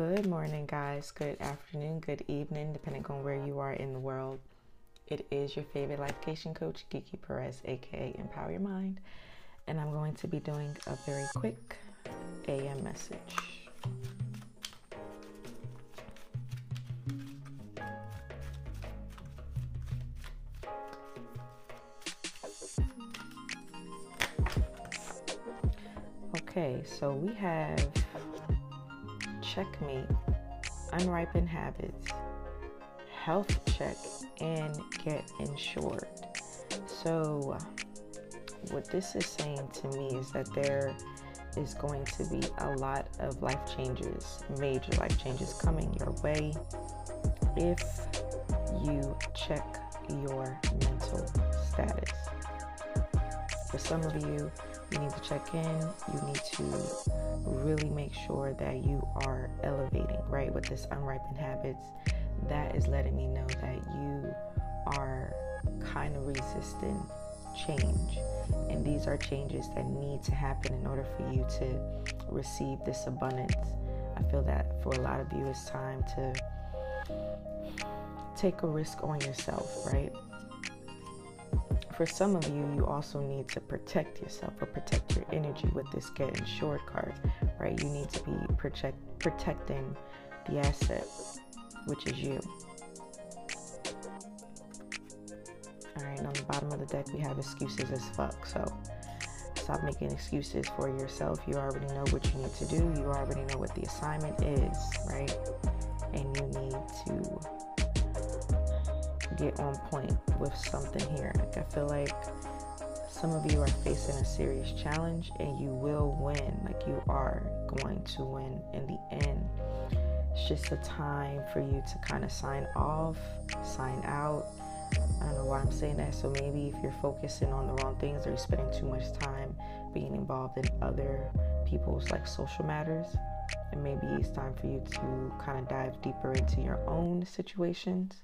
Good morning, guys. Good afternoon, good evening, depending on where you are in the world. It is your favorite lification coach, Kiki Perez, aka Empower Your Mind, and I'm going to be doing a very quick AM message. Okay, so we have checkmate, unripened habits, health check, and get insured. So, what this is saying to me is that there is going to be a lot of life changes, major life changes coming your way if you check your mental status. For some of you, you need to check in. You need to really make sure that you are elevating, right? With this unripened habits, that is letting me know that you are kind of resisting change. And these are changes that need to happen in order for you to receive this abundance. I feel that for a lot of you, it's time to take a risk on yourself, right? For some of you, you also need to protect yourself or protect your energy with this get insured card, right? You need to be protect, protecting the asset, which is you. All right, on the bottom of the deck, we have excuses as fuck. So stop making excuses for yourself. You already know what you need to do, you already know what the assignment is, right? And you need to get on point with something here. I feel like some of you are facing a serious challenge and you will win. Like you are going to win in the end. It's just a time for you to kind of sign off, sign out. I don't know why I'm saying that. So maybe if you're focusing on the wrong things or you're spending too much time being involved in other people's like social matters, and maybe it's time for you to kind of dive deeper into your own situations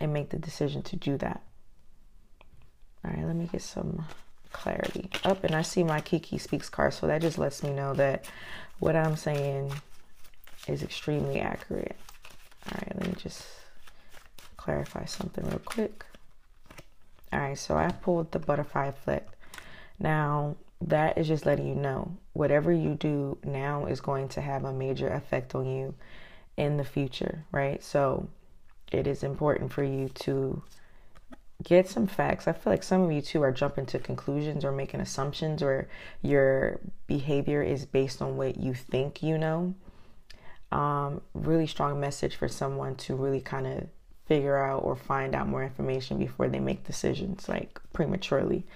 and make the decision to do that. All right, let me get some clarity up. And I see my Kiki Speaks card, so that just lets me know that what I'm saying is extremely accurate. All right, let me just clarify something real quick. All right, so I pulled the butterfly effect. Now, that is just letting you know whatever you do now is going to have a major effect on you in the future, right? So, it is important for you to get some facts. I feel like some of you too are jumping to conclusions or making assumptions, or your behavior is based on what you think you know. Um, really strong message for someone to really kind of figure out or find out more information before they make decisions, like prematurely.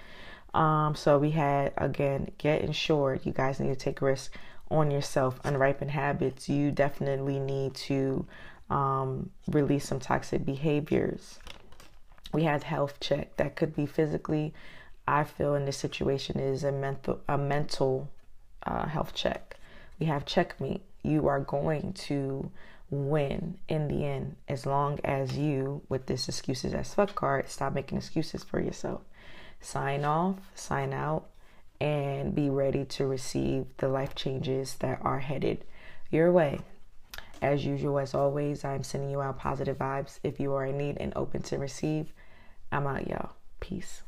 Um, so we had again, get insured. You guys need to take risk on yourself. Unripened habits. You definitely need to um, release some toxic behaviors. We had health check that could be physically. I feel in this situation is a mental a mental uh, health check. We have checkmate. You are going to win in the end as long as you, with this excuses as fuck card, stop making excuses for yourself. Sign off, sign out, and be ready to receive the life changes that are headed your way. As usual, as always, I'm sending you out positive vibes. If you are in need and open to receive, I'm out, y'all. Peace.